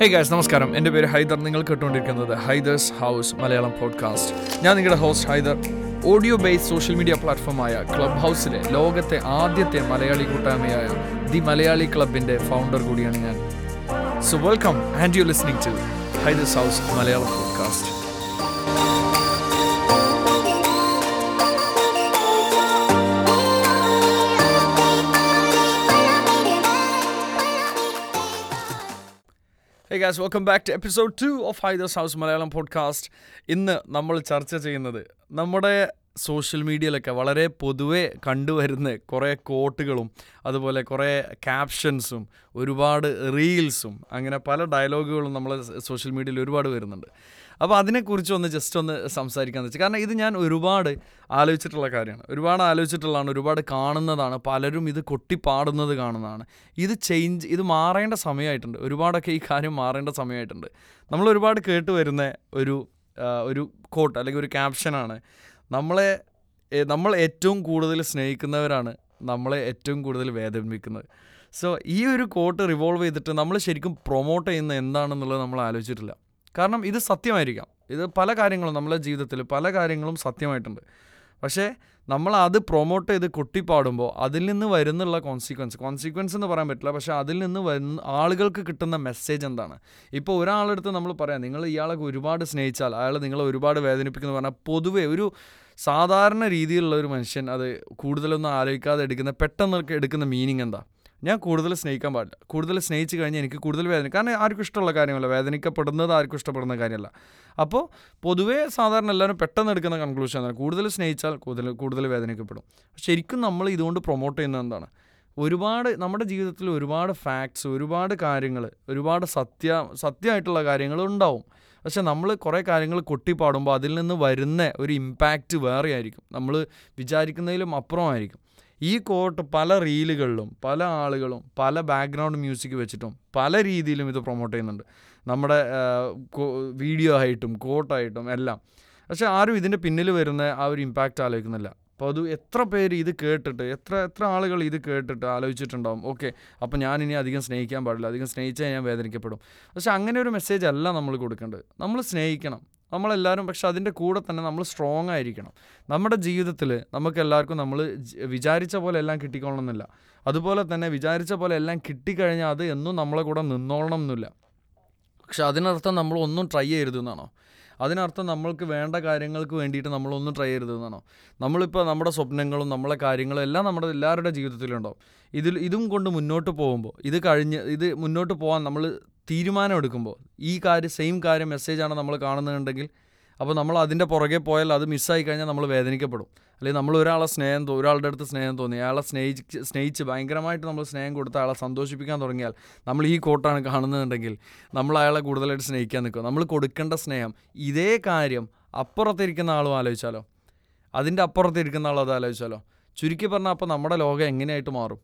Hey guys നമസ്കാരം. എന്റെ പേര് ഹൈദർ. നിങ്ങൾ കേട്ടുകൊണ്ടിരിക്കുന്നത് ഹൈദേഴ്സ് ഹൗസ് മലയാളം പോഡ്കാസ്റ്റ് ഞാൻ നിങ്ങളുടെ host Haider. Audio based social media പ്ലാറ്റ്ഫോമായ club ഹൗസിലെ ലോകത്തെ ആദ്യത്തെ മലയാളി കൂട്ടായ്മയായ ദി മലയാളി ക്ലബിന്റെ ഫൗണ്ടർ കൂടിയാണ് ഞാൻ. So welcome and you listening to Haider's house Malayalam podcast guys welcome back to episode two of Haider's house Malayalam podcast ഇന്ന് നമ്മൾ ചർച്ച ചെയ്യുന്നത് നമ്മുടെ സോഷ്യൽ മീഡിയയിലൊക്കെ വളരെ പൊതുവെ കണ്ടുവരുന്ന കുറേ കോട്ടുകളും അതുപോലെ കുറേ ക്യാപ്ഷൻസും ഒരുപാട് റീൽസും അങ്ങനെ പല ഡയലോഗുകളും നമ്മൾ സോഷ്യൽ മീഡിയയിൽ ഒരുപാട് വരുന്നുണ്ട്. അപ്പോൾ അതിനെക്കുറിച്ച് ഒന്ന് ജസ്റ്റ് ഒന്ന് സംസാരിക്കാമെന്ന് വെച്ചാൽ കാരണം ഇത് ഞാൻ ഒരുപാട് ആലോചിച്ചിട്ടുള്ള കാര്യമാണ്. ഒരുപാട് ആലോചിച്ചിട്ടുള്ളതാണ് ഒരുപാട് കാണുന്നതാണ് പലരും ഇത് കൊട്ടിപ്പാടുന്നത് കാണുന്നതാണ്. ഇത് ചേഞ്ച് ഇത് മാറേണ്ട സമയമായിട്ടുണ്ട്. ഒരുപാടൊക്കെ ഈ കാര്യം മാറേണ്ട സമയമായിട്ടുണ്ട്. നമ്മൾ ഒരുപാട് കേട്ട് വരുന്ന ഒരു ഒരു കോട്ട് അല്ലെങ്കിൽ ഒരു ക്യാപ്ഷനാണ് നമ്മളെ നമ്മൾ ഏറ്റവും കൂടുതൽ സ്നേഹിക്കുന്നവരാണ് നമ്മളെ ഏറ്റവും കൂടുതൽ വേദനിപ്പിക്കുന്നത്. സോ ഈ ഒരു കോട്ട് റിവോൾവ് ചെയ്തിട്ട് നമ്മൾ ശരിക്കും പ്രൊമോട്ട് ചെയ്യുന്ന എന്താണെന്നുള്ളത് നമ്മൾ ആലോചിച്ചിട്ടില്ല. കാരണം ഇത് സത്യമായിരിക്കാം. ഇത് പല കാര്യങ്ങളും നമ്മളെ ജീവിതത്തിൽ പല കാര്യങ്ങളും സത്യമായിട്ടുണ്ട്. പക്ഷേ നമ്മൾ അത് പ്രൊമോട്ട് ചെയ്ത് കൊട്ടിപ്പാടുമ്പോൾ അതിൽ നിന്ന് വരുന്നുള്ള കോൺസിക്വൻസ് കോൺസിക്വൻസ് എന്ന് പറയാൻ പറ്റില്ല. പക്ഷേ അതിൽ നിന്ന് വരുന്ന ആളുകൾക്ക് കിട്ടുന്ന മെസ്സേജ് എന്താണ്? ഇപ്പോൾ ഒരാളെടുത്ത് നമ്മൾ പറയാം നിങ്ങൾ ഇയാളെ ഒരുപാട് സ്നേഹിച്ചാൽ അയാൾ നിങ്ങളെ ഒരുപാട് വേദനിപ്പിക്കുന്നു പറഞ്ഞാൽ പൊതുവേ ഒരു സാധാരണ രീതിയിലുള്ള ഒരു മനുഷ്യൻ അത് കൂടുതലൊന്നും ആലോചിക്കാതെ എടുക്കുന്ന പെട്ടെന്നൊക്കെ എടുക്കുന്ന മീനിങ് എന്താ? ഞാൻ കൂടുതൽ സ്നേഹിക്കാൻ പാടില്ല. കൂടുതൽ സ്നേഹിച്ച് കഴിഞ്ഞാൽ എനിക്ക് കൂടുതൽ വേദന. കാരണം ആർക്കും ഇഷ്ടമുള്ള കാര്യമല്ല. വേദനിക്കപ്പെടുന്നത് ആർക്കും ഇഷ്ടപ്പെടുന്ന കാര്യമല്ല. അപ്പോൾ പൊതുവേ സാധാരണ എല്ലാവരും പെട്ടെന്ന് എടുക്കുന്ന കൺക്ലൂഷൻ എന്താണ് കൂടുതൽ സ്നേഹിച്ചാൽ കൂടുതൽ കൂടുതൽ വേദനിക്കപ്പെടും. ശരിക്കും നമ്മൾ ഇതുകൊണ്ട് പ്രൊമോട്ട് ചെയ്യുന്നത് എന്താണ്? ഒരുപാട് നമ്മുടെ ജീവിതത്തിൽ ഒരുപാട് ഫാക്ട്സ് ഒരുപാട് കാര്യങ്ങൾ ഒരുപാട് സത്യ സത്യമായിട്ടുള്ള കാര്യങ്ങൾ ഉണ്ടാവും. പക്ഷേ നമ്മൾ കുറേ കാര്യങ്ങൾ കൊട്ടിപ്പാടുമ്പോൾ അതിൽ നിന്ന് വരുന്ന ഒരു ഇമ്പാക്റ്റ് വേറെ ആയിരിക്കും നമ്മൾ വിചാരിക്കുന്നതിലും അപ്പുറമായിരിക്കും. ഈ കോട്ട് പല റീലുകളിലും പല ആളുകളും പല ബാക്ക്ഗ്രൗണ്ട് മ്യൂസിക് വെച്ചിട്ടും പല രീതിയിലും ഇത് പ്രൊമോട്ട് ചെയ്യുന്നുണ്ട്. നമ്മുടെ വീഡിയോ ആയിട്ടും കോട്ടായിട്ടും എല്ലാം. പക്ഷെ ആരും ഇതിന്റെ പിന്നിൽ വരുന്ന ആ ഒരു ഇമ്പാക്റ്റ് ആലോചിക്കുന്നില്ല. അപ്പോൾ അത് എത്ര പേര് ഇത് കേട്ടിട്ട് എത്ര എത്ര ആളുകൾ ഇത് കേട്ടിട്ട് ആലോചിച്ചിട്ടുണ്ടാവും? ഓക്കെ അപ്പോൾ ഞാൻ ഇനി അധികം സ്നേഹിക്കാൻ പാടില്ല. അധികം സ്നേഹിച്ചാൽ ഞാൻ വേദനിക്കപ്പെടും. പക്ഷെ അങ്ങനെ ഒരു മെസ്സേജ് അല്ല നമ്മൾ കൊടുക്കേണ്ടത്. നമ്മൾ സ്നേഹിക്കണം. നമ്മളെല്ലാവരും പക്ഷെ അതിന്റെ കൂടെ തന്നെ നമ്മൾ സ്ട്രോങ് ആയിരിക്കണം. നമ്മുടെ ജീവിതത്തിൽ നമുക്ക് എല്ലാവർക്കും നമ്മൾ വിചാരിച്ച പോലെ എല്ലാം കിട്ടിക്കൊള്ളണമെന്നില്ല. അതുപോലെ തന്നെ വിചാരിച്ച പോലെ എല്ലാം കിട്ടിക്കഴിഞ്ഞാൽ അത് എന്നും നമ്മളെ കൂടെ നിന്നോളണം എന്നില്ല. പക്ഷെ അതിനർത്ഥം നമ്മൾ ഒന്നും ട്രൈ ചെയ്യരുതെന്നാണോ അതിനർത്ഥം നമ്മൾക്ക് വേണ്ട കാര്യങ്ങൾക്ക് വേണ്ടിയിട്ട് നമ്മളൊന്നും ട്രൈ ചെയ്യരുതെന്നാണോ നമ്മളിപ്പോൾ നമ്മുടെ സ്വപ്നങ്ങളും നമ്മളെ കാര്യങ്ങളും എല്ലാം നമ്മുടെ എല്ലാവരുടെ ജീവിതത്തിലുണ്ടാവും. ഇതിൽ ഇതും കൊണ്ട് മുന്നോട്ട് പോകുമ്പോൾ ഇത് കഴിഞ്ഞ് ഇത് മുന്നോട്ട് പോകാൻ നമ്മൾ തീരുമാനം എടുക്കുമ്പോൾ ഈ കാര്യം സെയിം കാര്യം മെസ്സേജാണ് നമ്മൾ കാണുന്നുണ്ടെങ്കിൽ അപ്പോൾ നമ്മൾ അതിന്റെ പുറകെ പോയാൽ അത് മിസ്സായി കഴിഞ്ഞാൽ നമ്മൾ വേദനിക്കപ്പെടും. അല്ലെങ്കിൽ നമ്മൾ ഒരാളെ സ്നേഹം ഒരാളുടെ അടുത്ത് സ്നേഹം തോന്നി അയാളെ സ്നേഹിച്ച് സ്നേഹിച്ച് ഭയങ്കരമായിട്ട് നമ്മൾ സ്നേഹം കൊടുത്ത് അയാളെ സന്തോഷിപ്പിക്കാൻ തുടങ്ങിയാൽ നമ്മൾ ഈ കോട്ടാണ് കാണുന്നുണ്ടെങ്കിൽ നമ്മൾ അയാളെ കൂടുതലായിട്ട് സ്നേഹിക്കാൻ നിൽക്കും. നമ്മൾ കൊടുക്കേണ്ട സ്നേഹം ഇതേ കാര്യം അപ്പുറത്തിരിക്കുന്ന ആളും ആലോചിച്ചാലോ? അതിന്റെ അപ്പുറത്തിരിക്കുന്ന ആളും അത് ആലോചിച്ചാലോ? ചുരുക്കി പറഞ്ഞാൽ അപ്പോൾ നമ്മുടെ ലോകം എങ്ങനെയായിട്ട് മാറും?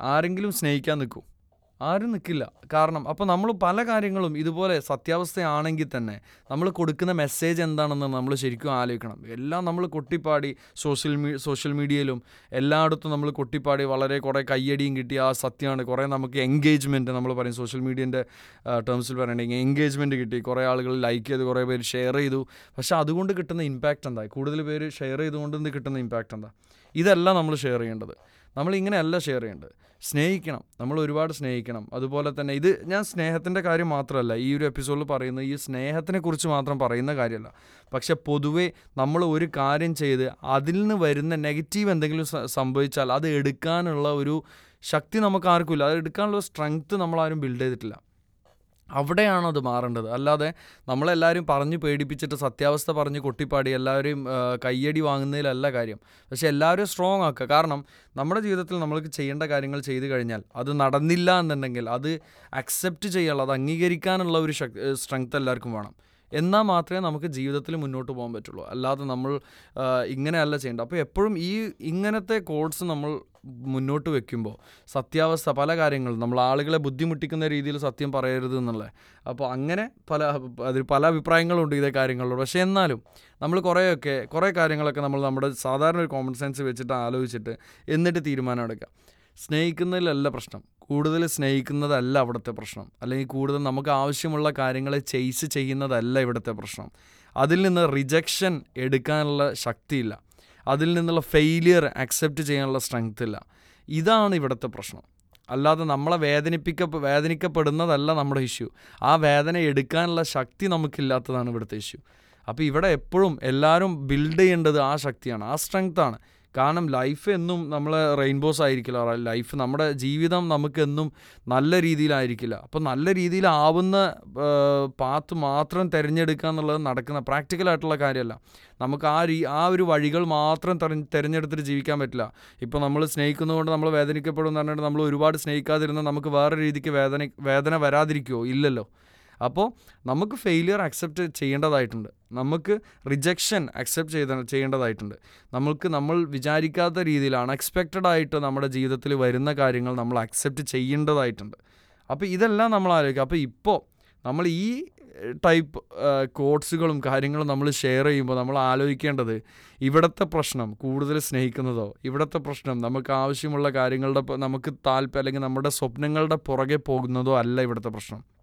ആരെങ്കിലും സ്നേഹിക്കാൻ നിൽക്കും. ആരും നിൽക്കില്ല കാരണം അപ്പോൾ നമ്മൾ പല കാര്യങ്ങളും ഇതുപോലെ സത്യാവസ്ഥയാണെങ്കിൽ തന്നെ നമ്മൾ കൊടുക്കുന്ന മെസ്സേജ് എന്താണെന്ന് നമ്മൾ ശരിക്കും ആലോചിക്കണം. എല്ലാം നമ്മൾ കൊട്ടിപ്പാടി സോഷ്യൽ മീ സോഷ്യൽ മീഡിയയിലും എല്ലായിടത്തും നമ്മൾ കൊട്ടിപ്പാടി വളരെ കുറേ കയ്യടിയും കിട്ടി. ആ സത്യമാണ്. കുറേ നമുക്ക് എൻഗേജ്മെന്റ് നമ്മൾ പറയും. സോഷ്യൽ മീഡിയന്റെ ടേംസിൽ പറയണമെങ്കിൽ എൻഗേജ്മെന്റ് കിട്ടി. കുറേ ആളുകൾ ലൈക്ക് ചെയ്തു. കുറേ പേര് ഷെയർ ചെയ്തു. പക്ഷേ അതുകൊണ്ട് കിട്ടുന്ന ഇമ്പാക്റ്റ് എന്താ? കൂടുതൽ പേര് ഷെയർ ചെയ്തുകൊണ്ട് കിട്ടുന്ന ഇമ്പാക്റ്റ് എന്താ? ഇതല്ല നമ്മൾ ഷെയർ ചെയ്യേണ്ടത്. നമ്മൾ ഇങ്ങനെയല്ല ഷെയർ ചെയ്യേണ്ടത്. സ്നേഹിക്കണം. നമ്മൾ ഒരുപാട് സ്നേഹിക്കണം. അതുപോലെ തന്നെ ഇത് ഞാൻ സ്നേഹത്തിന്റെ കാര്യം മാത്രമല്ല ഈ ഒരു എപ്പിസോഡിൽ പറയുന്നത് ഈ സ്നേഹത്തിനെക്കുറിച്ച് മാത്രം പറയുന്ന കാര്യമല്ല. പക്ഷെ പൊതുവേ നമ്മൾ ഒരു കാര്യം ചെയ്ത് അതിൽ നിന്ന് വരുന്ന നെഗറ്റീവ് എന്തെങ്കിലും സംഭവിച്ചാൽ അത് എടുക്കാനുള്ള ഒരു ശക്തി നമുക്ക് ആർക്കുമില്ല അത് എടുക്കാനുള്ള സ്ട്രെങ്ത്ത് നമ്മളാരും ബിൽഡ് ചെയ്തിട്ടില്ല. അവിടെയാണ് അത് മാറേണ്ടത്. അല്ലാതെ നമ്മളെല്ലാവരും പറഞ്ഞ് പേടിപ്പിച്ചിട്ട് സത്യാവസ്ഥ പറഞ്ഞ് കൊട്ടിപ്പാടി എല്ലാവരെയും കയ്യടി വാങ്ങുന്നതിലല്ല കാര്യം. പക്ഷെ എല്ലാവരും സ്ട്രോങ് ആക്കുക. കാരണം നമ്മുടെ ജീവിതത്തിൽ നമ്മൾക്ക് ചെയ്യേണ്ട കാര്യങ്ങൾ ചെയ്തു കഴിഞ്ഞാൽ അത് നടന്നില്ല എന്നുണ്ടെങ്കിൽ അത് അക്സെപ്റ്റ് ചെയ്യാനുള്ള അത് അംഗീകരിക്കാനുള്ള ഒരു ശക്തി സ്ട്രെങ്ത് എല്ലാവർക്കും വേണം. എന്നാൽ മാത്രമേ നമുക്ക് ജീവിതത്തിൽ മുന്നോട്ട് പോകാൻ പറ്റുള്ളൂ. അല്ലാതെ നമ്മൾ ഇങ്ങനെയല്ല ചെയ്യേണ്ടത്. അപ്പോൾ എപ്പോഴും ഈ ഇങ്ങനത്തെ കോഡ്സ് നമ്മൾ മുന്നോട്ട് വെക്കുമ്പോൾ സത്യാവസ്ഥ പല കാര്യങ്ങളും നമ്മൾ ആളുകളെ ബുദ്ധിമുട്ടിക്കുന്ന രീതിയിൽ സത്യം പറയരുത് എന്നുള്ളത് അപ്പോൾ അങ്ങനെ പല അതിൽ പല അഭിപ്രായങ്ങളുണ്ട് ഇതേ കാര്യങ്ങളിലൂടെ പക്ഷേ എന്നാലും നമ്മൾ കുറേയൊക്കെ കുറേ കാര്യങ്ങളൊക്കെ നമ്മൾ നമ്മുടെ സാധാരണ ഒരു കോമൺ സെൻസ് വെച്ചിട്ട് ആലോചിച്ചിട്ട് എന്നിട്ട് തീരുമാനം എടുക്കുക. സ്നേഹിക്കുന്നതിലല്ല പ്രശ്നം. കൂടുതൽ സ്നേഹിക്കുന്നതല്ല അവിടുത്തെ പ്രശ്നം. അല്ലെങ്കിൽ കൂടുതൽ നമുക്ക് ആവശ്യമുള്ള കാര്യങ്ങളെ ചെയ്സ് ചെയ്യുന്നതല്ല ഇവിടുത്തെ പ്രശ്നം. അതിൽ നിന്ന് റിജക്ഷൻ എടുക്കാനുള്ള ശക്തിയില്ല. അതിൽ നിന്നുള്ള ഫെയിലിയർ അക്സെപ്റ്റ് ചെയ്യാനുള്ള സ്ട്രെങ്ത് ഇല്ല. ഇതാണ് ഇവിടുത്തെ പ്രശ്നം. അല്ലാതെ നമ്മളെ വേദനിപ്പിക്ക വേദനിക്കപ്പെടുന്നതല്ല നമ്മുടെ ഇഷ്യൂ ആ വേദന എടുക്കാനുള്ള ശക്തി നമുക്കില്ലാത്തതാണ് ഇവിടുത്തെ ഇഷ്യൂ അപ്പോൾ ഇവിടെ എപ്പോഴും എല്ലാവരും ബിൽഡ് ചെയ്യേണ്ടത് ആ ശക്തിയാണ്. ആ സ്ട്രെങ്ത്താണ് കാരണം ലൈഫ് എന്നും നമ്മൾ റെയിൻബോസ് ആയിരിക്കില്ല. ലൈഫ് നമ്മുടെ ജീവിതം നമുക്കെന്നും നല്ല രീതിയിലായിരിക്കില്ല. അപ്പോൾ നല്ല രീതിയിലാവുന്ന പാത്ത് മാത്രം തിരഞ്ഞെടുക്കുക എന്നുള്ളത് നടക്കുന്ന പ്രാക്ടിക്കലായിട്ടുള്ള കാര്യമല്ല. നമുക്ക് ആ രീ ആ ഒരു വഴികൾ മാത്രം തെര തിരഞ്ഞെടുത്തിട്ട് ജീവിക്കാൻ പറ്റില്ല. ഇപ്പോൾ നമ്മൾ സ്നേഹിക്കുന്നതുകൊണ്ട് നമ്മൾ വേദനിക്കപ്പെടും എന്ന് പറഞ്ഞിട്ട് നമ്മൾ ഒരുപാട് സ്നേഹിക്കാതിരുന്നാൽ നമുക്ക് വേറെ രീതിക്ക് വേദന വേദന വരാതിരിക്കുമോ ഇല്ലല്ലോ. അപ്പോൾ നമുക്ക് ഫെയിലിയർ അക്സെപ്റ്റ് ചെയ്യേണ്ടതായിട്ടുണ്ട്. നമുക്ക് റിജക്ഷൻ അക്സെപ്റ്റ് ചെയ്ത ചെയ്യേണ്ടതായിട്ടുണ്ട്. നമ്മൾക്ക് നമ്മൾ വിചാരിക്കാത്ത രീതിയിൽ അൺഎക്സ്പെക്റ്റഡ് ആയിട്ട് നമ്മുടെ ജീവിതത്തിൽ വരുന്ന കാര്യങ്ങൾ നമ്മൾ അക്സെപ്റ്റ് ചെയ്യേണ്ടതായിട്ടുണ്ട്. അപ്പോൾ ഇതെല്ലാം നമ്മൾ ആലോചിക്കുക. അപ്പോൾ ഇപ്പോൾ നമ്മൾ ഈ ടൈപ്പ് കോഡ്സുകളും കാര്യങ്ങളും നമ്മൾ ഷെയർ ചെയ്യുമ്പോൾ നമ്മൾ ആലോചിക്കേണ്ടത് ഇവിടുത്തെ പ്രശ്നം കൂടുതൽ സ്നേഹിക്കുന്നതോ ഇവിടുത്തെ പ്രശ്നം നമുക്ക് ആവശ്യമുള്ള കാര്യങ്ങളുടെ നമുക്ക് താല്പര്യം അല്ലെങ്കിൽ നമ്മുടെ സ്വപ്നങ്ങളുടെ പുറകെ പോകുന്നതോ അല്ല ഇവിടുത്തെ പ്രശ്നം.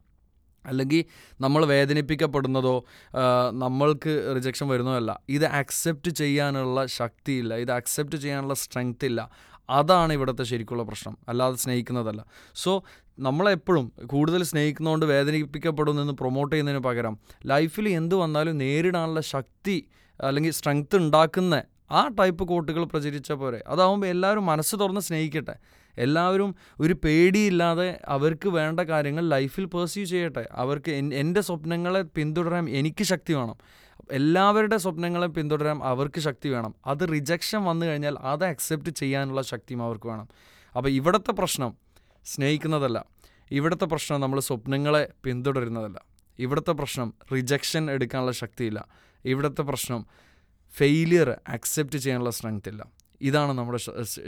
അല്ലെങ്കിൽ നമ്മൾ വേദനിപ്പിക്കപ്പെടുന്നതോ നമ്മൾക്ക് റിജക്ഷൻ വരുന്നതോ അല്ല ഇത് അക്സെപ്റ്റ് ചെയ്യാനുള്ള ശക്തിയില്ല. ഇത് അക്സെപ്റ്റ് ചെയ്യാനുള്ള സ്ട്രെങ്ത് ഇല്ല. അതാണ് ഇവിടുത്തെ ശരിക്കുള്ള പ്രശ്നം. അല്ലാതെ സ്നേഹിക്കുന്നതല്ല. സോ നമ്മളെപ്പോഴും കൂടുതൽ സ്നേഹിക്കുന്നതുകൊണ്ട് വേദനിപ്പിക്കപ്പെടുന്നെന്ന് പ്രൊമോട്ട് ചെയ്യുന്നതിന് പകരം ലൈഫിൽ എന്ത് വന്നാലും നേരിടാനുള്ള ശക്തി അല്ലെങ്കിൽ സ്ട്രെങ്ത് ഉണ്ടാക്കുന്ന ആ ടൈപ്പ് കോട്ടുകൾ പ്രചരിച്ച പോരെ അതാവുമ്പോൾ എല്ലാവരും മനസ്സ് തുറന്ന് സ്നേഹിക്കട്ടെ. എല്ലാവരും ഒരു പേടിയില്ലാതെ അവർക്ക് വേണ്ട കാര്യങ്ങൾ ലൈഫിൽ പേഴ്സ്യൂ ചെയ്യട്ടെ. അവർക്ക് എൻ- എന്റെ സ്വപ്നങ്ങളെ പിന്തുടരാൻ എനിക്ക് ശക്തി വേണം. എല്ലാവരുടെ സ്വപ്നങ്ങളെ പിന്തുടരാൻ അവർക്ക് ശക്തി വേണം. അത് റിജക്ഷൻ വന്നു കഴിഞ്ഞാൽ അത് അക്സെപ്റ്റ് ചെയ്യാനുള്ള ശക്തിയും അവർക്ക് വേണം. അപ്പോൾ ഇവിടുത്തെ പ്രശ്നം സ്നേഹിക്കുന്നതല്ല. ഇവിടുത്തെ പ്രശ്നം നമ്മൾ സ്വപ്നങ്ങളെ പിന്തുടരുന്നതല്ല. ഇവിടുത്തെ പ്രശ്നം റിജക്ഷൻ എടുക്കാനുള്ള ശക്തിയില്ല. ഇവിടുത്തെ പ്രശ്നം ഫെയിലിയർ അക്സെപ്റ്റ് ചെയ്യാനുള്ള സ്ട്രെങ്ത് ഇല്ല. ഇതാണ് നമ്മുടെ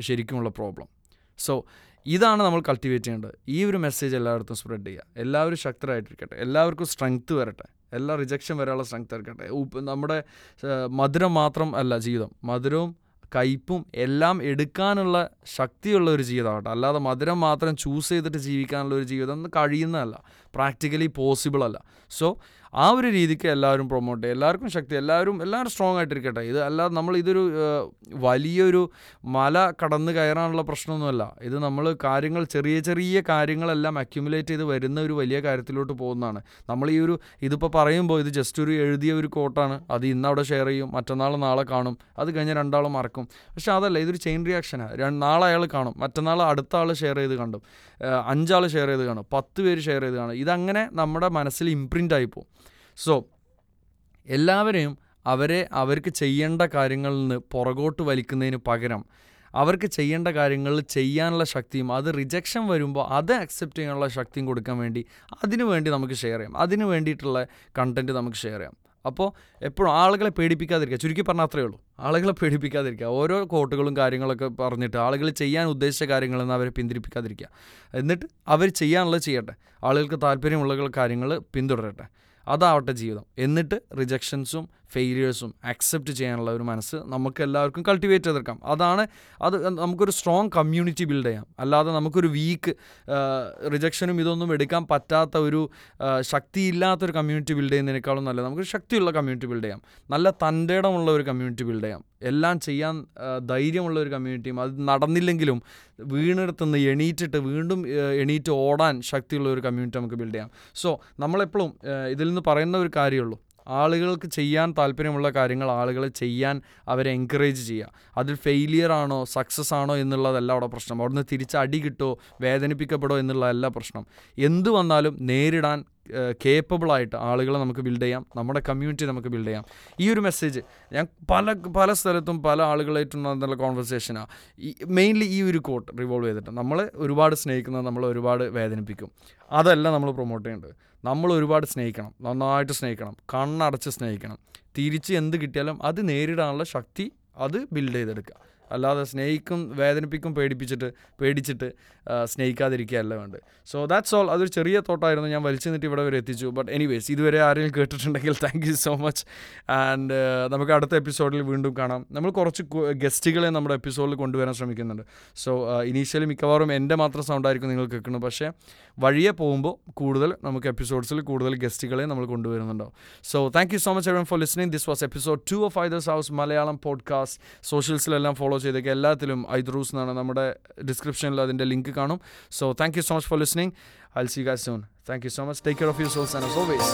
ശരിക്കുമുള്ള പ്രോബ്ലം സോ ഇതാണ് നമ്മൾ കൾട്ടിവേറ്റ് ചെയ്യേണ്ടത്. ഈ ഒരു മെസ്സേജ് എല്ലായിടത്തും സ്പ്രെഡ് ചെയ്യുക. എല്ലാവരും ശക്തരായിട്ടിരിക്കട്ടെ. എല്ലാവർക്കും സ്ട്രെങ്ത് വരട്ടെ. എല്ലാ റിജക്ഷൻ വരാനുള്ള സ്ട്രെങ്ത് ഇരിക്കട്ടെ നമ്മുടെ മധുരം മാത്രം അല്ല ജീവിതം. മധുരവും കയ്പും എല്ലാം എടുക്കാനുള്ള ശക്തിയുള്ള ഒരു ജീവിതമാകട്ടെ. അല്ലാതെ മധുരം മാത്രം ചൂസ് ചെയ്തിട്ട് ജീവിക്കാനുള്ള ഒരു ജീവിതം കഴിയുന്നതല്ല. പ്രാക്ടിക്കലി പോസിബിൾ അല്ല. സോ ആ ഒരു രീതിക്ക് എല്ലാവരും പ്രൊമോട്ട് ചെയ്യുക. എല്ലാവർക്കും ശക്തി എല്ലാവരും എല്ലാവരും സ്ട്രോങ് ആയിട്ടിരിക്കട്ടെ. ഇത് അല്ലാതെ നമ്മൾ ഇതൊരു വലിയൊരു മല കടന്ന് കയറാനുള്ള പ്രശ്നമൊന്നുമല്ല. ഇത് നമ്മൾ കാര്യങ്ങൾ ചെറിയ ചെറിയ കാര്യങ്ങളെല്ലാം അക്യുമുലേറ്റ് ചെയ്ത് വരുന്ന ഒരു വലിയ കാര്യത്തിലോട്ട് പോകുന്നതാണ്. നമ്മൾ ഈ ഒരു ഇതിപ്പോൾ പറയുമ്പോൾ ഇത് ജസ്റ്റ് ഒരു എഴുതിയ ഒരു കോട്ടാണ് അത് ഇന്ന് അവിടെ ഷെയർ ചെയ്യും മറ്റന്നാൾ നാളെ കാണും. അത് കഴിഞ്ഞ് രണ്ടാൾ മറക്കും. പക്ഷെ അതല്ല ഇതൊരു ചെയിൻ റിയാക്ഷനാണ് നാളെ അയാൾ കാണും മറ്റന്നാൾ അടുത്ത ആൾ ഷെയർ ചെയ്ത് കണ്ടും. അഞ്ചാൾ ഷെയർ ചെയ്ത് കാണും പത്ത് പേര് ഷെയർ ചെയ്ത് കാണും. ഇതങ്ങനെ നമ്മുടെ മനസ്സിൽ ഇംപ്രിന്റ് ആയിപ്പോവും സോ എല്ലാവരെയും അവരെ അവർക്ക് ചെയ്യേണ്ട കാര്യങ്ങളിൽ നിന്ന് പുറകോട്ട് വലിക്കുന്നതിന് പകരം അവർക്ക് ചെയ്യേണ്ട കാര്യങ്ങൾ ചെയ്യാനുള്ള ശക്തിയും അത് റിജക്ഷൻ വരുമ്പോൾ അത് അക്സെപ്റ്റ് ചെയ്യാനുള്ള ശക്തിയും കൊടുക്കാൻ വേണ്ടി അതിനു വേണ്ടി നമുക്ക് ഷെയർ ചെയ്യാം. അതിനു വേണ്ടിയിട്ടുള്ള കണ്ടന്റ് നമുക്ക് ഷെയർ ചെയ്യാം. അപ്പോൾ എപ്പോഴും ആളുകളെ പേടിപ്പിക്കാതിരിക്കുക. ചുരുക്കി പറഞ്ഞാൽ അത്രയേ ഉള്ളൂ. ആളുകളെ പേടിപ്പിക്കാതിരിക്കുക. ഓരോ കോട്ടുകളും കാര്യങ്ങളൊക്കെ പറഞ്ഞിട്ട് ആളുകൾ ചെയ്യാൻ ഉദ്ദേശിച്ച കാര്യങ്ങളിൽ അവരെ പിന്തിരിപ്പിക്കാതിരിക്കുക. എന്നിട്ട് അവർ ചെയ്യാനുള്ളത് ചെയ്യട്ടെ. ആളുകൾക്ക് താല്പര്യമുള്ള കാര്യങ്ങൾ പിന്തുടരട്ടെ. അതാവട്ടെ ജീവിതം. എന്നിട്ട് റിജക്ഷൻസും ഫെയിലിയേഴ്സും അക്സെപ്റ്റ് ചെയ്യാനുള്ള ഒരു മനസ്സ് നമുക്ക് എല്ലാവർക്കും കൾട്ടിവേറ്റ് ചെയ്തെടുക്കാം. അതാണ് അത് നമുക്കൊരു സ്ട്രോങ് കമ്മ്യൂണിറ്റി ബിൽഡ് ചെയ്യാം. അല്ലാതെ നമുക്കൊരു വീക്ക് റിജക്ഷനും ഇതൊന്നും എടുക്കാൻ പറ്റാത്ത ഒരു ശക്തിയില്ലാത്തൊരു കമ്മ്യൂണിറ്റി ബിൽഡ് ചെയ്യുന്നതിനേക്കാളും നല്ലത് നമുക്കൊരു ശക്തിയുള്ള കമ്മ്യൂണിറ്റി ബിൽഡ് ചെയ്യാം. നല്ല തന്റെ ഒരു കമ്മ്യൂണിറ്റി ബിൽഡ് ചെയ്യാം. എല്ലാം ചെയ്യാൻ ധൈര്യമുള്ള ഒരു കമ്മ്യൂണിറ്റിയും അത് നടന്നില്ലെങ്കിലും വീണെടുത്തുനിന്ന് എണീറ്റിട്ട് വീണ്ടും എണീറ്റ് ഓടാൻ ശക്തിയുള്ള ഒരു കമ്മ്യൂണിറ്റി നമുക്ക് ബിൽഡ് ചെയ്യാം. സോ നമ്മളെപ്പോഴും ഇതിൽ നിന്ന് പറയുന്ന ഒരു കാര്യമുള്ളൂ ആളുകൾക്ക് ചെയ്യാൻ താല്പര്യമുള്ള കാര്യങ്ങൾ ആളുകളെ ചെയ്യാൻ അവരെ എൻകറേജ് ചെയ്യുക. അതിൽ ഫെയിലിയർ ആണോ സക്സസ് ആണോ എന്നുള്ളതല്ല അവിടെ പ്രശ്നം. അവിടുന്ന് തിരിച്ച് അടി കിട്ടോ വേദനിപ്പിക്കപ്പെടോ എന്നുള്ളതല്ല പ്രശ്നം. എന്തു വന്നാലും നേരിടാൻ കേപ്പബിൾ ആയിട്ട് ആളുകളെ നമുക്ക് ബിൽഡ് ചെയ്യാം. നമ്മുടെ കമ്മ്യൂണിറ്റി നമുക്ക് ബിൽഡ് ചെയ്യാം. ഈ ഒരു മെസ്സേജ് ഞാൻ പല പല സ്ഥലത്തും പല ആളുകളായിട്ടും നല്ല കോൺവെർസേഷനാണ് ഈ മെയിൻലി ഈ ഒരു കോട്ട് റിവോൾവ് ചെയ്തിട്ട് നമ്മൾ ഒരുപാട് സ്നേഹിക്കുന്നത് നമ്മൾ ഒരുപാട് വേദനിപ്പിക്കും. അതല്ല നമ്മൾ പ്രൊമോട്ട് ചെയ്യേണ്ടത്. നമ്മൾ ഒരുപാട് സ്നേഹിക്കണം. നന്നായിട്ട് സ്നേഹിക്കണം. കണ്ണടച്ച് സ്നേഹിക്കണം. തിരിച്ച് എന്ത് കിട്ടിയാലും അത് നേരിടാനുള്ള ശക്തി അത് ബിൽഡ് ചെയ്തെടുക്കുക. അല്ലാതെ സ്നേഹിക്കും വേദനിപ്പിക്കും പേടിപ്പിച്ചിട്ട് പേടിച്ചിട്ട് സ്നേഹിക്കാതിരിക്കുകയല്ല വേണ്ടത്. സോ ദാറ്റ്സ് ഓൾ അതൊരു ചെറിയ തോട്ടായിരുന്നു. ഞാൻ വലിച്ചു നിന്നിട്ട് ഇവിടെ വരെ എത്തിച്ചു. ബട്ട് എനിവേസ് ഇതുവരെ ആരെങ്കിലും കേട്ടിട്ടുണ്ടെങ്കിൽ thank you so much and നമുക്ക് അടുത്ത എപ്പിസോഡിൽ വീണ്ടും കാണാം. നമ്മൾ കുറച്ച് ഗസ്റ്റുകളെ നമ്മുടെ എപ്പിസോഡിൽ കൊണ്ടുവരാൻ ശ്രമിക്കുന്നുണ്ട്. സോ ഇനീഷ്യലി മിക്കവാറും എന്റെ മാത്രം സൗണ്ടായിരിക്കും നിങ്ങൾ കേൾക്കുന്നത്. പക്ഷേ വഴിയെ പോകുമ്പോൾ കൂടുതൽ നമുക്ക് എപ്പിസോഡ്സിൽ കൂടുതൽ ഗസ്റ്റുകളെ നമ്മൾ കൊണ്ടുവരുന്നുണ്ടാവും. So thank you so much even for listening this was episode two of Haider's house Malayalam podcast സോഷ്യൽസിലെല്ലാം follow ചെയ്തേക്കുക എല്ലാത്തിലും ഐദ്രൂസ് എന്നാണ് നമ്മുടെ ഡിസ്ക്രിപ്ഷനിൽ അതിന്റെ ലിങ്ക് കാണും. So thank you so much for listening I see guys soon thank you so much take care of you souls and always